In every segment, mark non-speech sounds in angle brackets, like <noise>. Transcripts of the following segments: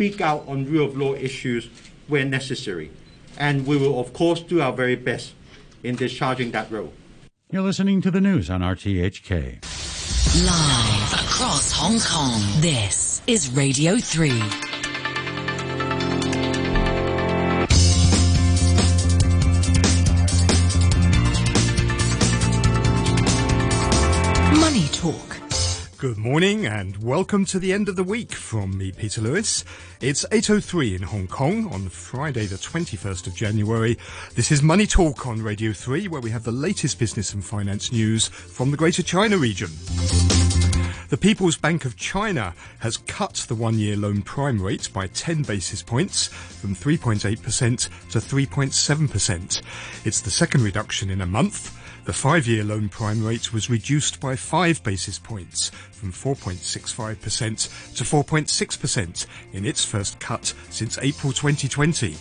speak out on rule of law issues where necessary. And we will, of course, do our very best in discharging that role. You're listening to the news on RTHK. Live across Hong Kong, this is Radio 3. Good morning and welcome to the end of the week from me, Peter Lewis. It's 8.03 in Hong Kong on Friday the 21st of January. This is Money Talk on Radio 3 where we have the latest business and finance news from the Greater China region. The People's Bank of China has cut the one-year loan prime rate by 10 basis points from 3.8% to 3.7%. It's the second reduction in a month. The five-year loan prime rate was reduced by five basis points from 4.65% to 4.6% in its first cut since April 2020.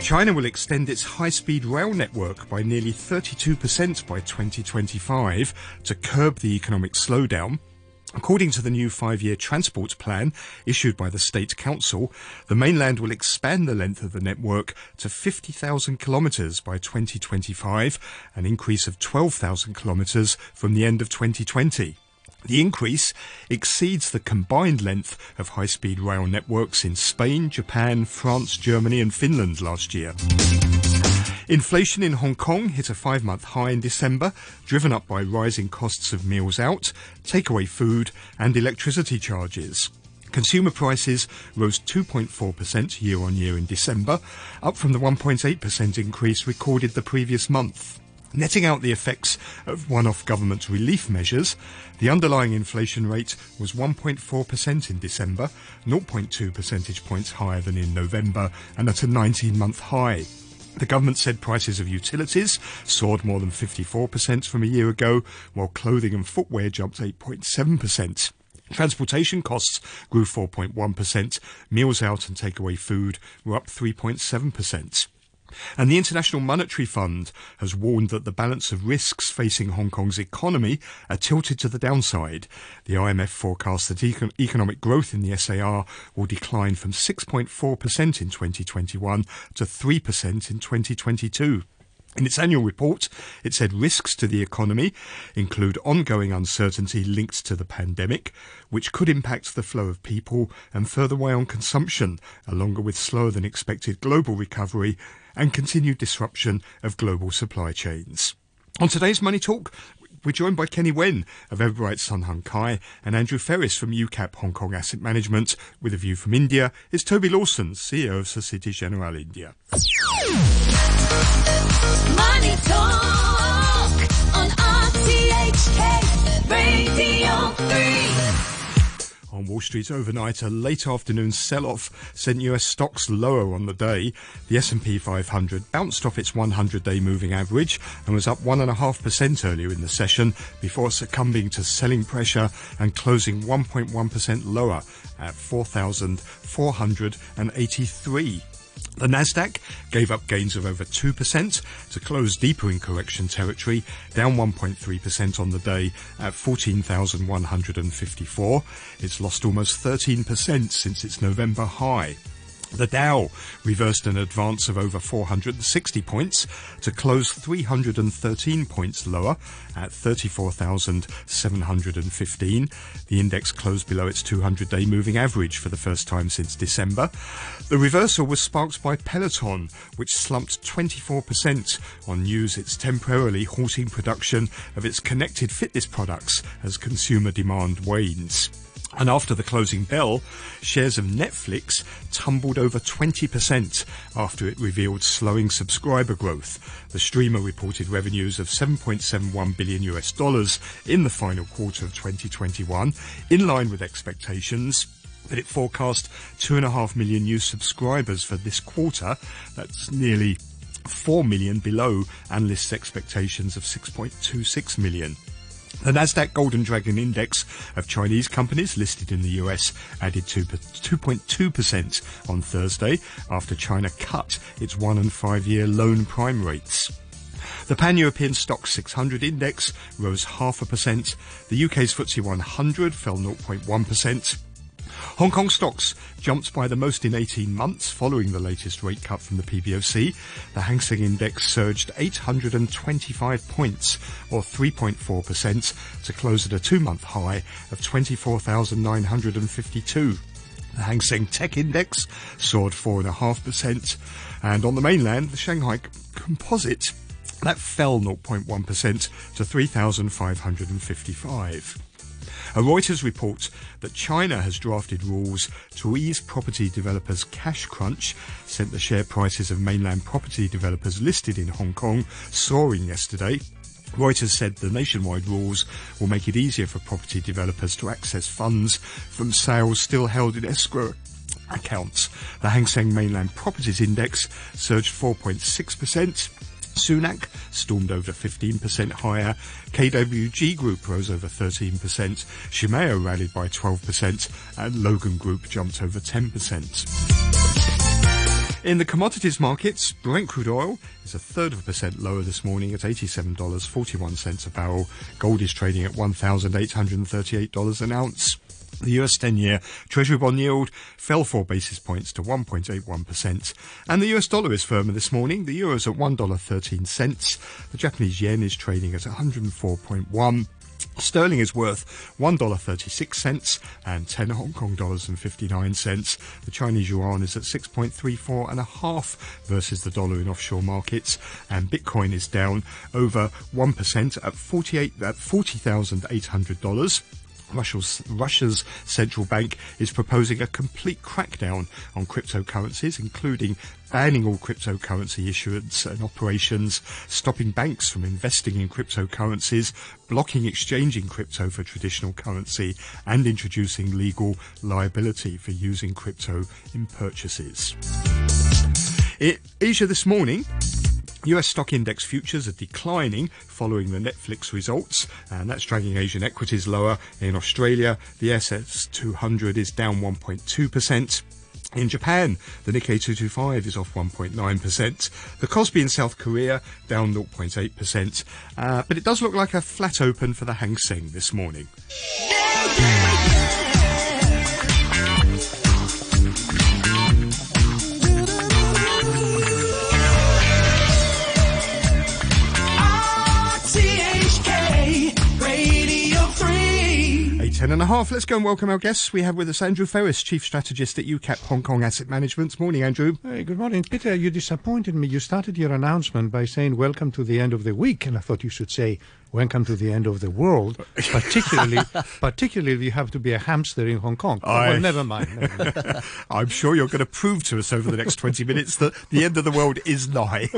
China will extend its high-speed rail network by nearly 32% by 2025 to curb the economic slowdown. According to the new five-year transport plan issued by the State Council, the mainland will expand the length of the network to 50,000 kilometres by 2025, an increase of 12,000 kilometres from the end of 2020. The increase exceeds the combined length of high-speed rail networks in Spain, Japan, France, Germany and Finland last year. Inflation in Hong Kong hit a five-month high in December, driven up by rising costs of meals out, takeaway food and electricity charges. Consumer prices rose 2.4% year on year in December, up from the 1.8% increase recorded the previous month. Netting out the effects of one-off government relief measures, the underlying inflation rate was 1.4% in December, 0.2 percentage points higher than in November and at a 19-month high. The government said prices of utilities soared more than 54% from a year ago, while clothing and footwear jumped 8.7%. Transportation costs grew 4.1%, meals out and takeaway food were up 3.7%. And the International Monetary Fund has warned that the balance of risks facing Hong Kong's economy are tilted to the downside. The IMF forecasts that econ- economic growth in the SAR will decline from 6.4% in 2021 to 3% in 2022. In its annual report, it said risks to the economy include ongoing uncertainty linked to the pandemic, which could impact the flow of people and further weigh on consumption, along with slower than expected global recovery and continued disruption of global supply chains. On today's Money Talk, we're joined by Kenny Wen of Everbright Sun Hung Kai and Andrew Ferris from UCAP Hong Kong Asset Management. With a view from India is Toby Lawson, CEO of Societe Generale India. Money Talk On Wall Street overnight, a late afternoon sell-off sent US stocks lower on the day. The S&P 500 bounced off its 100-day moving average and was up 1.5% earlier in the session before succumbing to selling pressure and closing 1.1% lower at 4,483. The Nasdaq gave up gains of over 2% to close deeper in correction territory, down 1.3% on the day at 14,154. It's lost almost 13% since its November high. The Dow reversed an advance of over 460 points to close 313 points lower at 34,715. The index closed below its 200-day moving average for the first time since December. The reversal was sparked by Peloton, which slumped 24% on news it's temporarily halting production of its connected fitness products as consumer demand wanes. And after the closing bell, shares of Netflix tumbled over 20% after it revealed slowing subscriber growth. The streamer reported revenues of 7.71 billion US dollars in the final quarter of 2021, in line with expectations but it forecast 2.5 million new subscribers for this quarter. That's nearly 4 million below analysts' expectations of 6.26 million. The Nasdaq Golden Dragon Index of Chinese companies listed in the US added 2.2% on Thursday after China cut its one and five year loan prime rates. The Pan-European Stoxx 600 index rose half a percent. The UK's FTSE 100 fell 0.1%. Hong Kong stocks jumped by the most in 18 months following the latest rate cut from the PBOC. The Hang Seng Index surged 825 points, or 3.4%, to close at a two-month high of 24,952. The Hang Seng Tech Index soared 4.5%. And on the mainland, the Shanghai Composite, that fell 0.1% to 3,555. A Reuters report that China has drafted rules to ease property developers' cash crunch sent the share prices of mainland property developers listed in Hong Kong soaring yesterday. Reuters said the nationwide rules will make it easier for property developers to access funds from sales still held in escrow accounts. The Hang Seng Mainland Properties Index surged 4.6%. Sunac stormed over 15% higher. KWG Group rose over 13%. Shimao rallied by 12%. And Logan Group jumped over 10%. In the commodities markets, Brent crude oil is a third of a percent lower this morning at $87.41 a barrel. Gold is trading at $1,838 an ounce. The US 10 year Treasury bond yield fell four basis points to 1.81%. And the US dollar is firmer this morning. The euro is at $1.13. The Japanese yen is trading at 104.1. Sterling is worth $1.36 and 10 Hong Kong dollars and 59 cents. The Chinese yuan is at 6.34 and a half versus the dollar in offshore markets. And Bitcoin is down over 1% at 48 at $40,800. Russia's, Russia's central bank is proposing a complete crackdown on cryptocurrencies, including banning all cryptocurrency issuance and operations, stopping banks from investing in cryptocurrencies, blocking exchanging crypto for traditional currency, and introducing legal liability for using crypto in purchases. In Asia this morning, US stock index futures are declining following the Netflix results, and that's dragging Asian equities lower. In Australia, the ASX 200 is down 1.2%. In Japan, the Nikkei 225 is off 1.9%. The Kospi in South Korea down 0.8%. Uh, but it does look like a flat open for the Hang Seng this morning. Ten and a half. Let's go and welcome our guests. We have with us Andrew Ferris, Chief Strategist at UCAP Hong Kong Asset Management. Morning, Andrew. Hey, good morning. Peter, you disappointed me. You started your announcement by saying, Welcome to the end of the week. And I thought you should say, Welcome to the end of the world. <laughs> Particularly, particularly, you have to be a hamster in Hong Kong. Oh, I- well, never mind. Never mind. <laughs> I'm sure you're going to prove to us over the next 20 minutes that the end of the world is nigh.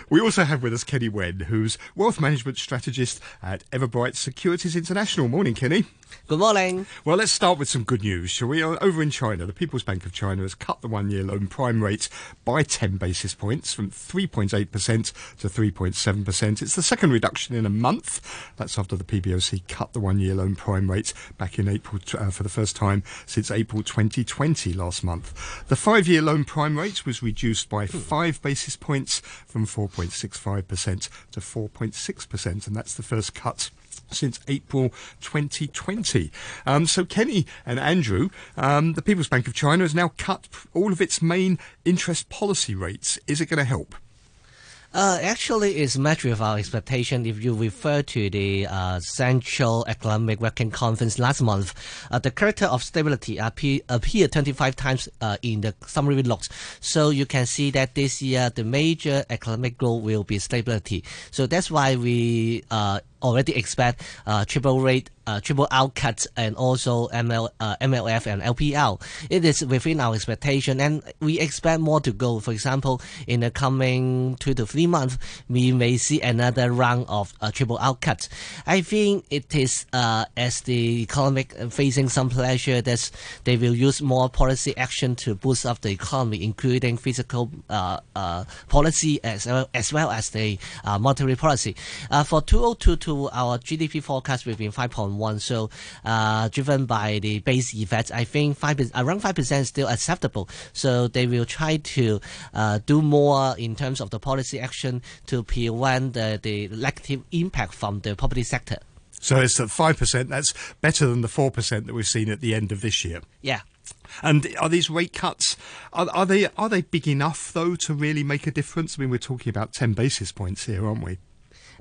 <laughs> we also have with us Kenny Wen, who's Wealth Management Strategist at Everbright Securities International. Morning, Kenny. Good morning. Well, let's start with some good news, shall we? Over in China, the People's Bank of China has cut the one year loan prime rate by 10 basis points from 3.8% to 3.7%. It's the second reduction in a month. That's after the PBOC cut the one year loan prime rate back in April uh, for the first time since April 2020 last month. The five year loan prime rate was reduced by five basis points from 4.65% to 4.6%, and that's the first cut since April 2020. Um, so Kenny and Andrew, um, the People's Bank of China has now cut all of its main interest policy rates. Is it going to help? Uh, actually, it's matched with our expectation. If you refer to the uh, Central Economic Working Conference last month, uh, the character of stability appear, appeared 25 times uh, in the summary notes. So you can see that this year the major economic goal will be stability. So that's why we uh, already expect uh, triple rate, uh, triple R cuts, and also ML, uh, MLF and LPR. It is within our expectation, and we expect more to go. For example, in the coming two to three months, we may see another round of uh, triple R cuts. I think it is uh, as the economic facing some pressure that they will use more policy action to boost up the economy, including fiscal uh, uh, policy as well as, well as the uh, monetary policy. Uh, for 2022, our GDP forecast will be 5.1. So, uh, driven by the base effects, I think five around five percent is still acceptable. So they will try to uh, do more in terms of the policy action to prevent the, the negative impact from the property sector. So it's at 5%. That's better than the 4% that we've seen at the end of this year. Yeah. And are these rate cuts are, are they are they big enough though to really make a difference? I mean, we're talking about ten basis points here, aren't we?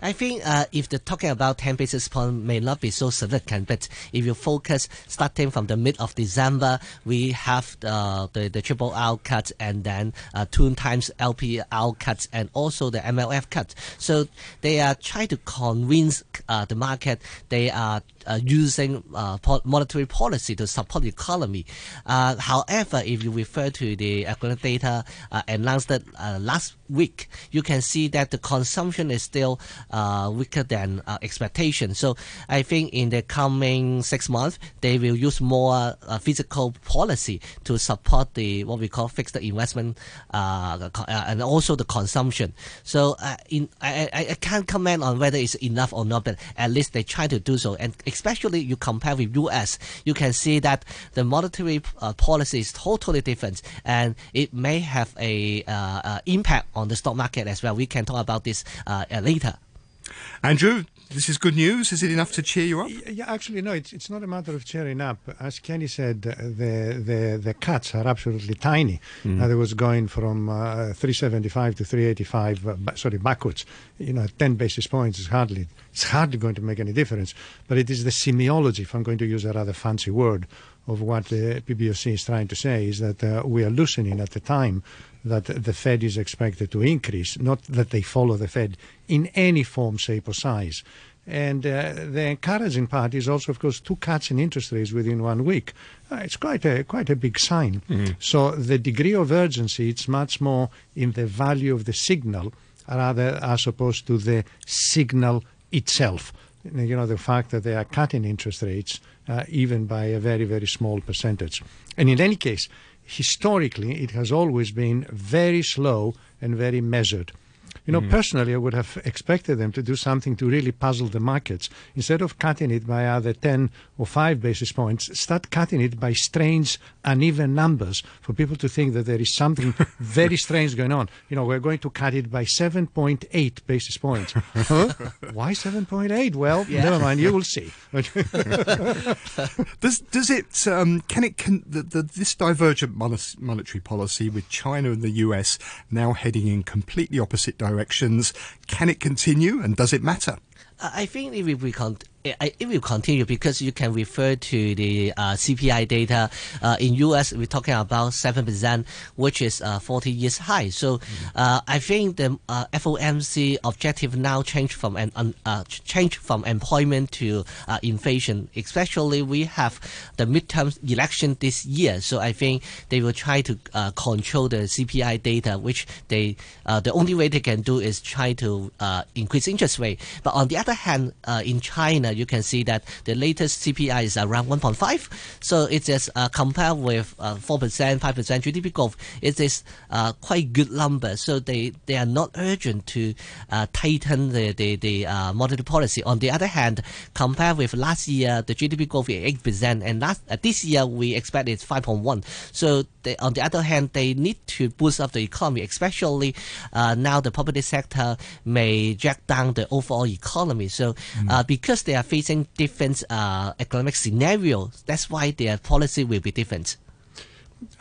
I think uh, if the talking about 10 basis point may not be so significant, but if you focus starting from the mid of December, we have the the, the triple R cut and then uh, two times LPR cuts and also the MLF cut. So they are trying to convince uh, the market they are uh, using uh, monetary policy to support the economy. Uh, however, if you refer to the economic data uh, announced uh, last week, you can see that the consumption is still uh, weaker than uh, expectation. So I think in the coming six months, they will use more uh, fiscal policy to support the what we call fixed investment uh, uh, and also the consumption. So uh, in I, I, can't comment on whether it's enough or not, but at least they try to do so. And especially you compare with U.S., you can see that the monetary uh, policy is totally different, and it may have a impact on the stock market as well. We can talk about this later. Andrew, this is good news. Is it enough to cheer you up? Yeah, actually, no. It's it's not a matter of cheering up. As Kenny said, uh, the the the cuts are absolutely tiny. In other words, going from uh, 375 to 385, uh, sorry, backwards. You know, 10 basis points is hardly it's hardly going to make any difference. But it is the semiology, if I'm going to use a rather fancy word, of what the PBOC is trying to say is that uh, we are loosening at the time that the Fed is expected to increase, not that they follow the Fed in any form, shape, or size. And uh, the encouraging part is also, of course, two cuts in interest rates within one week. Uh, it's quite a quite a big sign. So the degree of urgency, it's much more in the value of the signal, rather as opposed to the signal itself. You know, the fact that they are cutting interest rates uh, even by a very, very small percentage. And in any case, historically, it has always been very slow and very measured. You know, personally, I would have expected them to do something to really puzzle the markets. Instead of cutting it by either 10 or 5 basis points, start cutting it by strange, uneven numbers for people to think that there is something <laughs> very strange going on. You know, we're going to cut it by 7.8 basis points. huh? <laughs> Why 7.8? Well, never mind, you will see. <laughs> Does does it um, can it can the, the, this divergent monetary policy with China and the US now heading in completely opposite directions? Can it continue, and does it matter? I think it will, be con- I- it will continue because you can refer to the uh, CPI data. Uh, in US, we're talking about 7%, which is uh, 40 years high. So uh, I think the uh, FOMC objective now changed from an uh, change from employment to inflation. Especially we have the midterm election this year, so I think they will try to control the CPI data, which they the only way they can do is try to increase interest rate. But on the other hand, in China, you can see that the latest CPI is around 1.5. So it is uh, compared with uh, 4%, 5% GDP growth. It is uh, quite good number. So they, they are not urgent to uh, tighten the, the, the uh, monetary policy. On the other hand, compared with last year, the GDP growth is 8%, and last, uh, this year we expect it's 5.1. So they, on the other hand, they need to boost up the economy, especially uh, now the property sector may drag down the overall economy. So uh, because they are facing different uh, economic scenarios, that's why their policy will be different.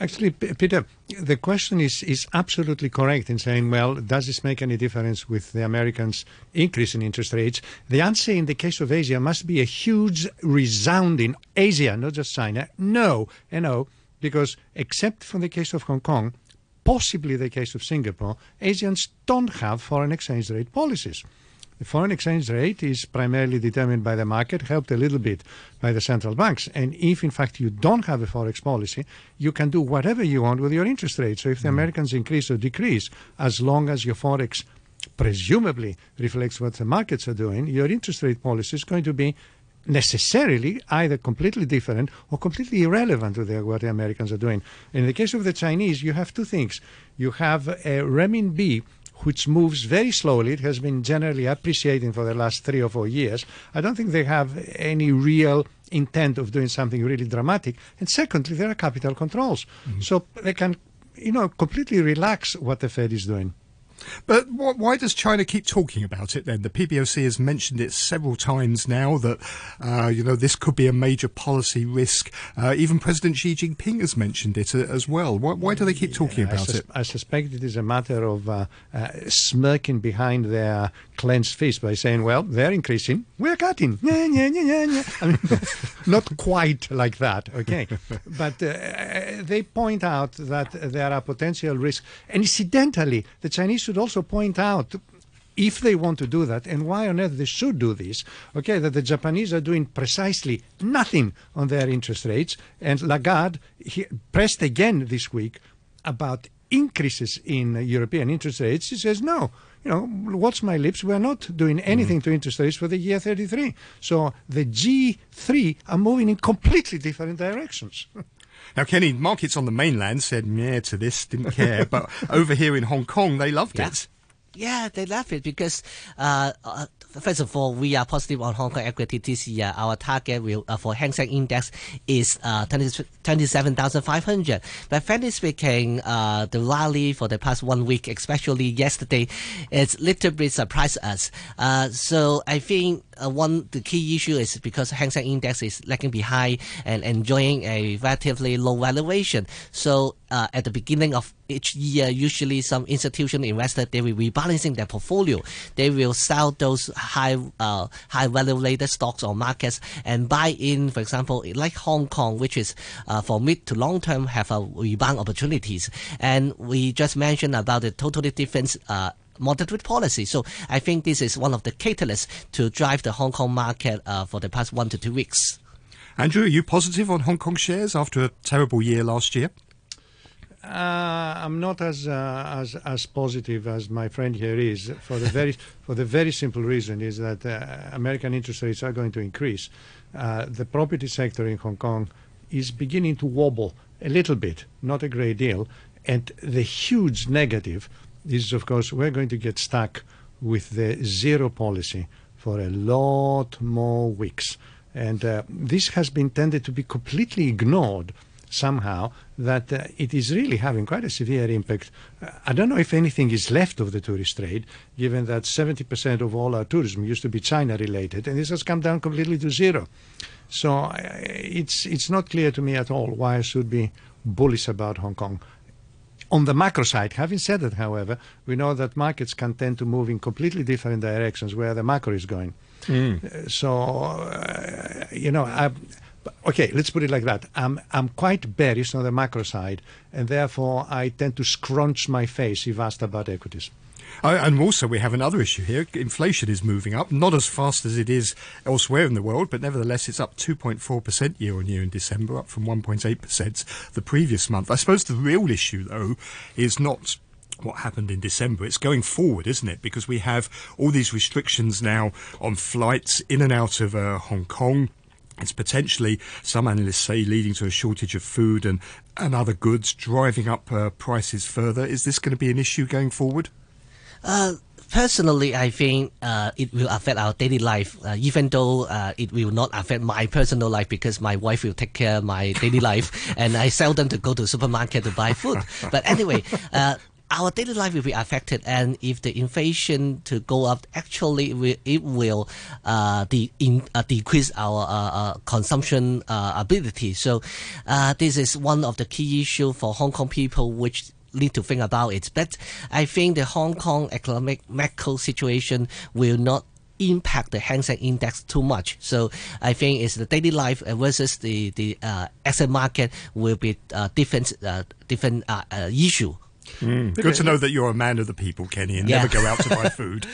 Actually, Peter, the question is, is absolutely correct in saying, well, does this make any difference with the Americans' increase in interest rates? The answer in the case of Asia must be a huge, resounding Asia, not just China. No, and no, because except for the case of Hong Kong, possibly the case of Singapore, Asians don't have foreign exchange rate policies. The foreign exchange rate is primarily determined by the market, helped a little bit by the central banks. And if, in fact, you don't have a forex policy, you can do whatever you want with your interest rate. So if the mm. Americans increase or decrease, as long as your forex presumably reflects what the markets are doing, your interest rate policy is going to be necessarily either completely different or completely irrelevant to the, what the Americans are doing. In the case of the Chinese, you have two things. You have a renminbi which moves very slowly. It has been generally appreciating for the last three or four years. I don't think they have any real intent of doing something really dramatic. And secondly, there are capital controls. Mm-hmm. So they can, you know, completely relax what the Fed is doing. But wh- why does China keep talking about it then? The PBOC has mentioned it several times now that, uh, you know, this could be a major policy risk. Uh, even President Xi Jinping has mentioned it uh, as well. Why, why do they keep talking I, about sus- it? I suspect it is a matter of uh, uh, smirking behind their clenched fist by saying, well, they're increasing, we're cutting. <laughs> Yeah, yeah, yeah, yeah, yeah. I mean, <laughs> not quite like that, okay? <laughs> but uh, they point out that there are potential risks. And incidentally, the Chinese should also point out if they want to do that, and why on earth they should do this, okay, that the Japanese are doing precisely nothing on their interest rates, and Lagarde he pressed again this week about increases in European interest rates. He says, no, you know, what's my lips? We're not doing mm-hmm. anything to interest rates for the year 33. So the G3 are moving in completely different directions. <laughs> Now, Kenny, markets on the mainland said yeah to this, didn't care, <laughs> but over here in Hong Kong, they loved Yeah. it. Yeah, they love it because, uh, uh, first of all, we are positive on Hong Kong equity this year. Our target will uh, for Hang Seng Index is uh, 20 27,500. But frankly speaking, uh, the rally for the past one week, especially yesterday, it's little bit surprised us. Uh, so I think uh, one the key issue is because Hang Seng Index is lagging behind and enjoying a relatively low valuation. So uh, at the beginning of each year, usually some institutional investor they will rebalancing their portfolio. They will sell those high uh, high valuated stocks or markets and buy in, for example, like Hong Kong, which is uh, for mid to long term have a rebound opportunities. And we just mentioned about the totally different. Uh, Moderate policy. So I think this is one of the catalysts to drive the Hong Kong market uh, for the past one to two weeks. Andrew, are you positive on Hong Kong shares after a terrible year last year? Uh, I'm not as uh, as as positive as my friend here is for the very <laughs> for the very simple reason is that uh, American interest rates are going to increase. Uh, the property sector in Hong Kong is beginning to wobble a little bit, not a great deal, and the huge negative is, of course, we're going to get stuck with the zero policy for a lot more weeks, and uh, this has been tended to be completely ignored somehow that uh, it is really having quite a severe impact. Uh, I don't know if anything is left of the tourist trade, given that 70% of all our tourism used to be China related, and this has come down completely to zero. So uh, it's it's not clear to me at all why I should be bullish about Hong Kong. On the macro side, having said that, however, we know that markets can tend to move in completely different directions where the macro is going. Uh, so, uh, you know, I, okay, let's put it like that. I'm, I'm quite bearish on the macro side, and therefore I tend to scrunch my face if asked about equities. Uh, and also, we have another issue here. Inflation is moving up, not as fast as it is elsewhere in the world, but nevertheless, it's up 2.4% year on year in December, up from 1.8% the previous month. I suppose the real issue, though, is not what happened in December. It's going forward, isn't it? Because we have all these restrictions now on flights in and out of uh, Hong Kong. It's potentially, some analysts say, leading to a shortage of food and, and other goods, driving up uh, prices further. Is this going to be an issue going forward? Uh, personally, I think uh, it will affect our daily life, uh, even though uh, it will not affect my personal life because my wife will take care of my daily <laughs> life, and I seldom to go to supermarket to buy food. But anyway. <laughs> Uh, our daily life will be affected, and if the inflation to go up, actually it will, uh, de- in, uh, decrease our uh, uh, consumption ability. So, this is one of the key issue for Hong Kong people, which need to think about it. But I think the Hong Kong economic macro situation will not impact the Hang Seng Index too much. So I think it's the daily life versus the the uh, asset market will be uh, different uh, different uh, uh, issue. Good to know that you're a man of the people, Kenny, and Yeah. never go out to buy <laughs> food.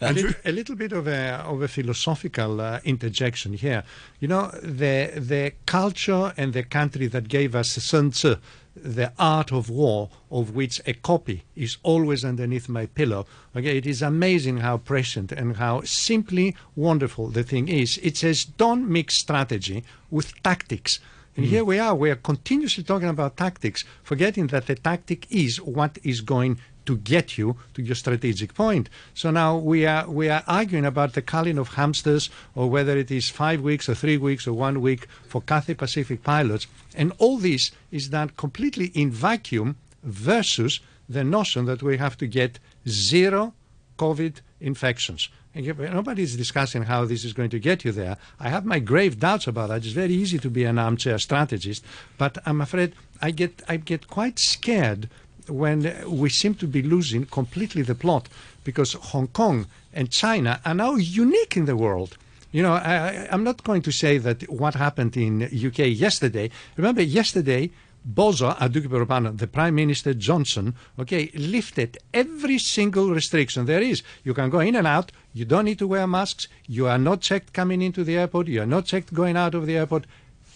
A little, a little bit of a of a philosophical uh, interjection here. You know, the the culture and the country that gave us Sun Tzu, the art of war, of which a copy is always underneath my pillow. Okay, it is amazing how prescient and how simply wonderful the thing is. It says, don't mix strategy with tactics. And here hmm. we are, we are continuously talking about tactics, forgetting that the tactic is what is going to get you to your strategic point. So now we are we are arguing about the culling of hamsters or whether it is five weeks or three weeks or one week for Cathay Pacific pilots. And all this is done completely in vacuum versus the notion that we have to get zero COVID infections. Yet Nobody's discussing how this is going to get you there. I have my grave doubts about that. It's very easy to be an armchair strategist, but I'm afraid I get I get quite scared when we seem to be losing completely the plot because Hong Kong and China are now unique in the world. You know, I, I'm not going to say that what happened in UK yesterday. Remember, yesterday Bozo the Prime Minister Johnson, okay, lifted every single restriction there is. You can go in and out. You don't need to wear masks. You are not checked coming into the airport. You are not checked going out of the airport.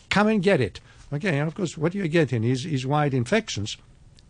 Come and get it. Okay, and of course, what you're getting is, is wide infections.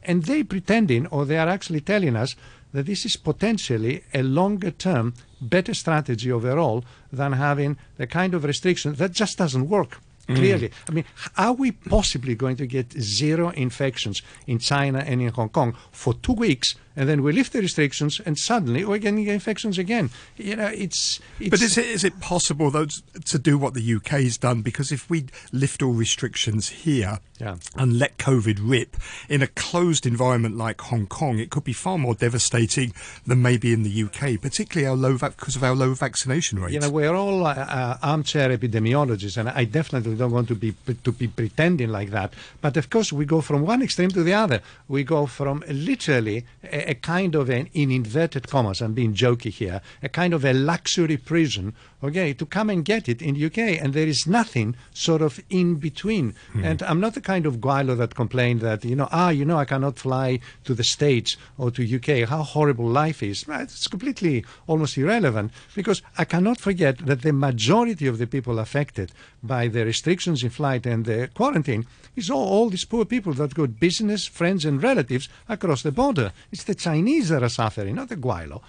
And they pretending, or they are actually telling us, that this is potentially a longer term, better strategy overall than having the kind of restriction that just doesn't work. Clearly, I mean, are we possibly going to get zero infections in China and in Hong Kong for two weeks, and then we lift the restrictions, and suddenly we're getting infections again? You know, it's. it's But is it, is it possible, though, to do what the UK has done? Because if we lift all restrictions here Yeah. and let COVID rip in a closed environment like Hong Kong, it could be far more devastating than maybe in the UK, particularly our low because of our low vaccination rates. You know, we're all uh, uh, armchair epidemiologists, and I definitely don't want to be to be pretending like that. But of course, we go from one extreme to the other. We go from literally a, a kind of an, in inverted commas, I'm being jokey here, a kind of a luxury prison, okay, to come and get it in the UK, and there is nothing sort of in between. And I'm not the kind of gweilo that complained that you know, ah, you know, I cannot fly to the States or to UK. How horrible life is. It's completely almost irrelevant because I cannot forget that the majority of the people affected by the restrictions in flight and the quarantine is all, all these poor people that got business, friends, and relatives across the border. It's the Chinese that are suffering, not the gweilo.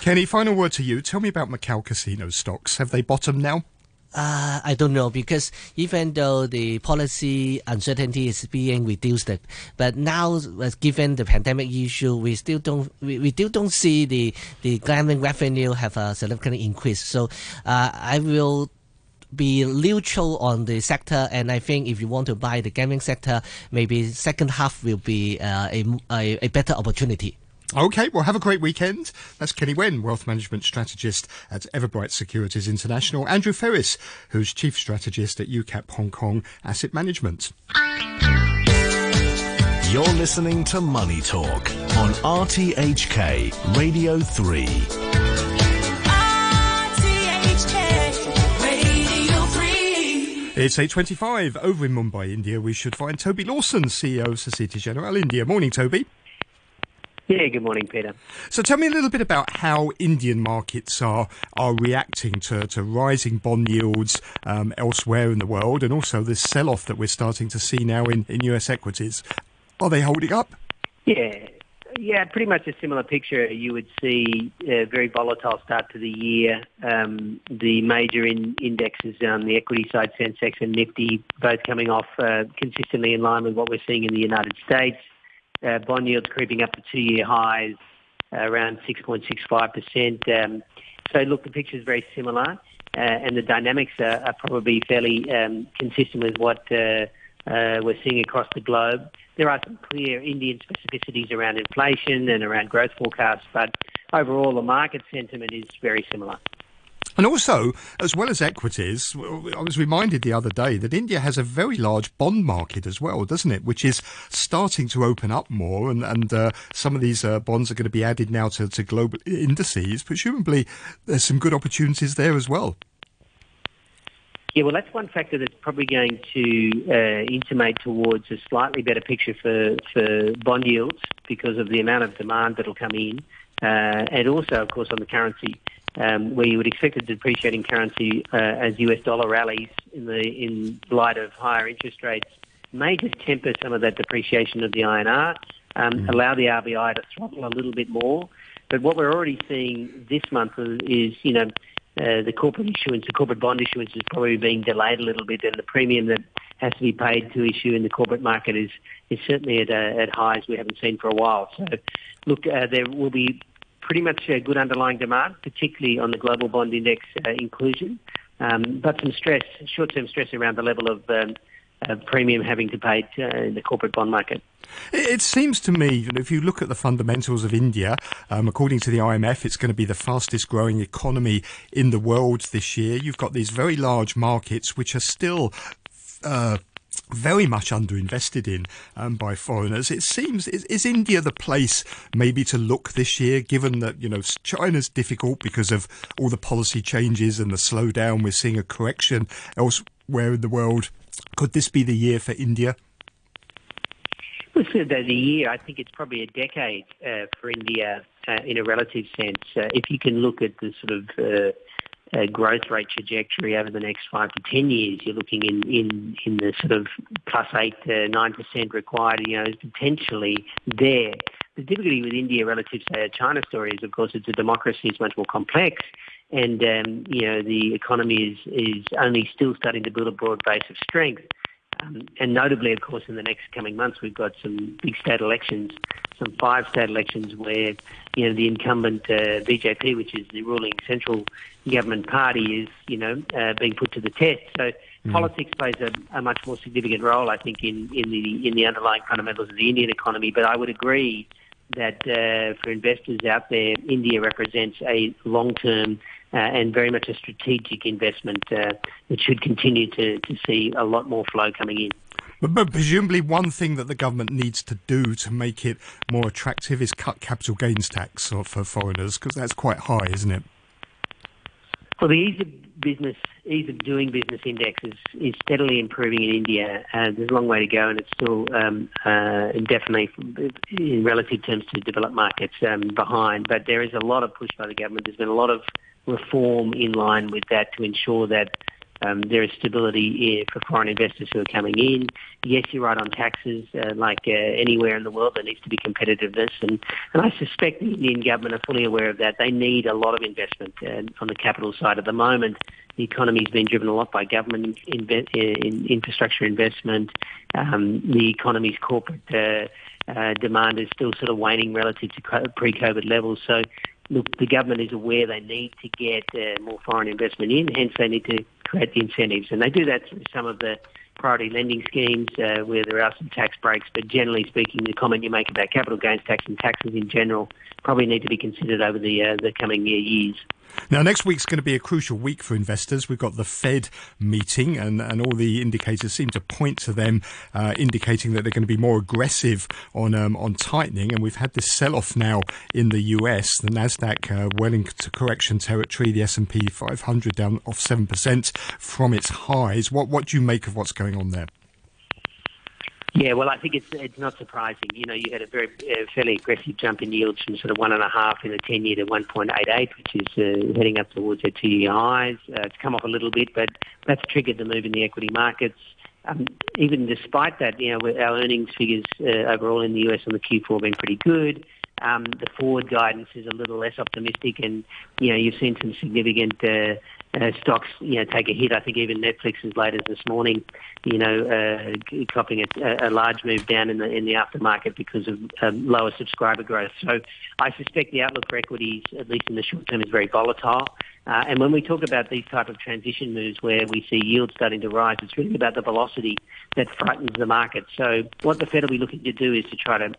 Kenny, final word to you. Tell me about Macau casino stocks. Have they bottomed now? Uh, I don't know because even though the policy uncertainty is being reduced, but now given the pandemic issue, we still don't we, we still don't see the the gambling revenue have a significant increase. So uh, I will be neutral on the sector, and I think if you want to buy the gambling sector, maybe second half will be uh, a, a a better opportunity. Okay, well, have a great weekend. That's Kenny Wen, Wealth Management Strategist at Everbright Securities International. Andrew Ferris, who's Chief Strategist at UCAP Hong Kong Asset Management. You're listening to Money Talk on RTHK Radio 3. RTHK Radio 3. It's 8.25. Over in Mumbai, India, we should find Toby Lawson, CEO of Societe Generale India. Morning, Toby. Yeah, good morning, Peter. So tell me a little bit about how Indian markets are are reacting to, to rising bond yields um, elsewhere in the world and also this sell-off that we're starting to see now in, in US equities. Are they holding up? Yeah, yeah, pretty much a similar picture. You would see a very volatile start to the year. Um, the major in, indexes on the equity side, Sensex and Nifty, both coming off uh, consistently in line with what we're seeing in the United States. Uh, bond yields creeping up to two-year highs, uh, around 6.65%. Um, so, look, the picture is very similar, uh, and the dynamics are, are probably fairly um, consistent with what uh, uh, we're seeing across the globe. There are some clear Indian specificities around inflation and around growth forecasts, but overall, the market sentiment is very similar. And also, as well as equities, I was reminded the other day that India has a very large bond market as well, doesn't it? Which is starting to open up more, and, and uh, some of these uh, bonds are going to be added now to, to global indices. Presumably, there's some good opportunities there as well. Yeah, well, that's one factor that's probably going to uh, intimate towards a slightly better picture for, for bond yields because of the amount of demand that'll come in, uh, and also, of course, on the currency, um, where you would expect a depreciating currency uh, as US dollar rallies in the in light of higher interest rates may just temper some of that depreciation of the INR, um, allow the RBI to throttle a little bit more. But what we're already seeing this month is, you know, uh, the corporate issuance, the corporate bond issuance is probably being delayed a little bit, and the premium that has to be paid to issue in the corporate market is is certainly at uh, at highs we haven't seen for a while. So, look, uh, there will be pretty much uh, good underlying demand, particularly on the global bond index uh, inclusion, um, but some stress, short-term stress around the level of um, premium having to pay uh, in the corporate bond market. It it seems to me that if you look at the fundamentals of India, um, according to the IMF, it's going to be the fastest growing economy in the world this year. You've got these very large markets which are still. Uh, very much underinvested in um, by foreigners. It seems is, is India the place maybe to look this year, given that you know China's difficult because of all the policy changes and the slowdown. We're seeing a correction elsewhere in the world. Could this be the year for India? Well, so the, year, I think it's probably a decade uh, for India uh, in a relative sense. Uh, if you can look at the sort of uh, growth rate trajectory over the next five to ten years, you're looking in, in, in the sort of plus eight to nine percent required. You know, is potentially there. The difficulty with India relative to say, a China story is, of course, it's a democracy. It's much more complex, and um, you know the economy is is only still starting to build a broad base of strength. Um, and notably, of course, in the next coming months, we've got some big state elections, some five state elections where, you know, the incumbent uh, BJP, which is the ruling central government party, is, you know, uh, being put to the test. So politics plays a, a much more significant role, I think, in, in the in the underlying fundamentals of the Indian economy. But I would agree that uh, for investors out there, India represents a long-term uh, and very much a strategic investment uh, that should continue to, to see a lot more flow coming in. But, but presumably, one thing that the government needs to do to make it more attractive is cut capital gains tax for for foreigners because that's quite high, isn't it? Well, the ease of business, ease of doing business index is, is steadily improving in India. Uh, there's a long way to go, and it's still um, uh, definitely, in relative terms to developed markets, um, behind. But there is a lot of push by the government. There's been a lot of reform in line with that to ensure that um, there is stability eh, for foreign investors who are coming in. Yes, you're right on taxes. Uh, like uh, anywhere in the world, there needs to be competitiveness, and, and I suspect the Indian government are fully aware of that. They need a lot of investment uh, on the capital side at the moment. The economy's been driven a lot by government inve- in infrastructure investment. Um, the economy's corporate uh, uh, demand is still sort of waning relative to pre-COVID levels. So look, the government is aware they need to get uh, more foreign investment in, hence they need to create the incentives. And they do that through some of the priority lending schemes uh, where there are some tax breaks, but generally speaking, the comment you make about capital gains tax and taxes in general probably need to be considered over the, uh, the coming uh, years. Now, next week's going to be a crucial week for investors. We've got the Fed meeting, and, and all the indicators seem to point to them uh, indicating that they're going to be more aggressive on um, on tightening. And we've had this sell-off now in the US. The Nasdaq uh, well into correction territory. The S and P 500 down off seven percent from its highs. What what do you make of what's going on there? Yeah, well, I think it's it's not surprising. You know, you had a very uh, fairly aggressive jump in yields from sort of one and a half in the ten year to one point eight eight, which is uh, heading up towards their two year highs. Uh, it's come off a little bit, but that's triggered the move in the equity markets. Um, even despite that, you know, our earnings figures uh, overall in the US on the Q4 have been pretty good. Um, the forward guidance is a little less optimistic, and you know, you've seen some significant uh, stocks, you know, take a hit. I think even Netflix as late as this morning, you know, uh, copying a, a large move down in the in the aftermarket because of um, lower subscriber growth. So I suspect the outlook for equities, at least in the short term, is very volatile. Uh, and when we talk about these type of transition moves where we see yields starting to rise, it's really about the velocity that frightens the market. So what the Fed will be looking to do is to try to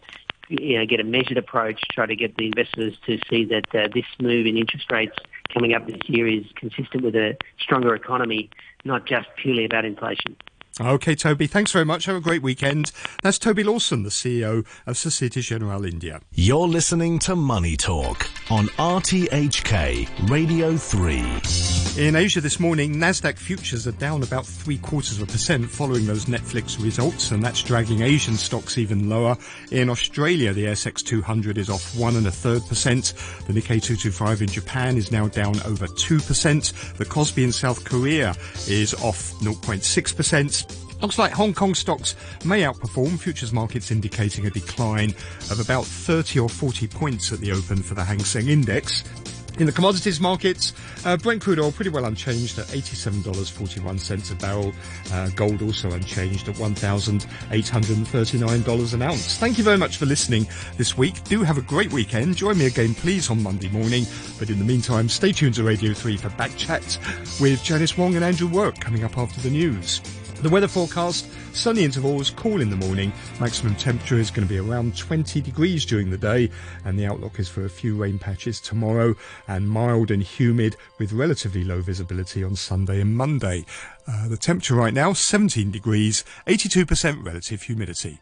you know, get a measured approach, try to get the investors to see that uh, this move in interest rates coming up this year is consistent with a stronger economy, not just purely about inflation. Okay, Toby, thanks very much. Have a great weekend. That's Toby Lawson, the CEO of Societe Generale India. You're listening to Money Talk on RTHK Radio 3. In Asia this morning, Nasdaq futures are down about three quarters of a percent following those Netflix results, and that's dragging Asian stocks even lower. In Australia, the ASX 200 is off one and a third percent. The Nikkei 225 in Japan is now down over two percent. The Kospi in South Korea is off 0.6 percent. Looks like Hong Kong stocks may outperform, futures markets indicating a decline of about 30 or 40 points at the open for the Hang Seng Index. In the commodities markets, uh, Brent crude oil pretty well unchanged at $87.41 a barrel. Uh, gold also unchanged at $1,839 an ounce. Thank you very much for listening this week. Do have a great weekend. Join me again, please, on Monday morning. But in the meantime, stay tuned to Radio 3 for Back Chat with Janice Wong and Andrew Work coming up after the news. The weather forecast sunny intervals, cool in the morning. Maximum temperature is going to be around 20 degrees during the day, and the outlook is for a few rain patches tomorrow and mild and humid with relatively low visibility on Sunday and Monday. Uh, the temperature right now 17 degrees, 82% relative humidity.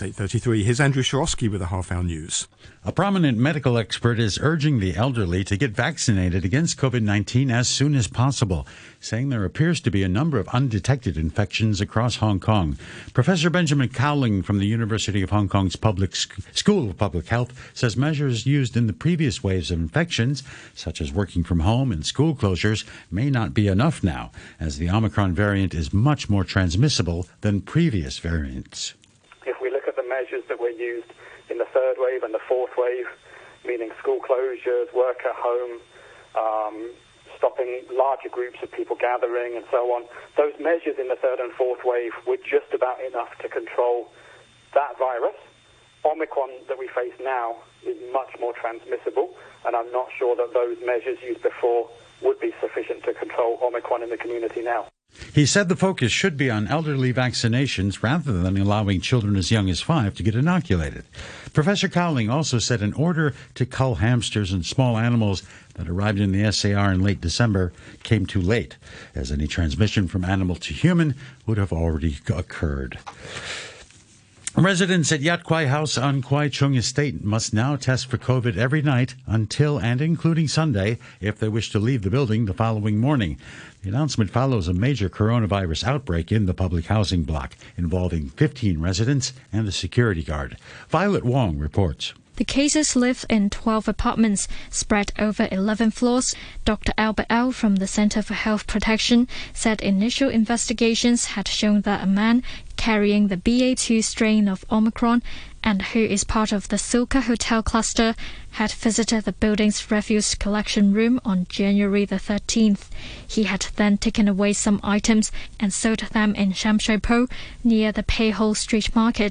It's 8.33. Here's Andrew Shorosky with the Half Hour News. A prominent medical expert is urging the elderly to get vaccinated against COVID 19 as soon as possible, saying there appears to be a number of undetected infections across Hong Kong. Professor Benjamin Cowling from the University of Hong Kong's Public Sc- School of Public Health says measures used in the previous waves of infections, such as working from home and school closures, may not be enough now, as the Omicron variant is much more transmissible than previous variants if we look at the measures that were used in the third wave and the fourth wave, meaning school closures, work at home, um, stopping larger groups of people gathering, and so on, those measures in the third and fourth wave were just about enough to control that virus. Omicron that we face now is much more transmissible, and I'm not sure that those measures used before would be sufficient to control Omicron in the community now. He said the focus should be on elderly vaccinations rather than allowing children as young as five to get inoculated. Professor Cowling also said an order to cull hamsters and small animals that arrived in the SAR in late December came too late, as any transmission from animal to human would have already occurred. Residents at Yat Kwai House on Kwai Chung Estate must now test for COVID every night until and including Sunday if they wish to leave the building the following morning. The announcement follows a major coronavirus outbreak in the public housing block involving 15 residents and a security guard. Violet Wong reports. The cases live in 12 apartments spread over 11 floors. Dr. Albert L. from the Center for Health Protection said initial investigations had shown that a man carrying the BA2 strain of Omicron and who is part of the Silka Hotel cluster had visited the building's refuse collection room on January the 13th. He had then taken away some items and sold them in Sham Shui Po near the Ho Street Market.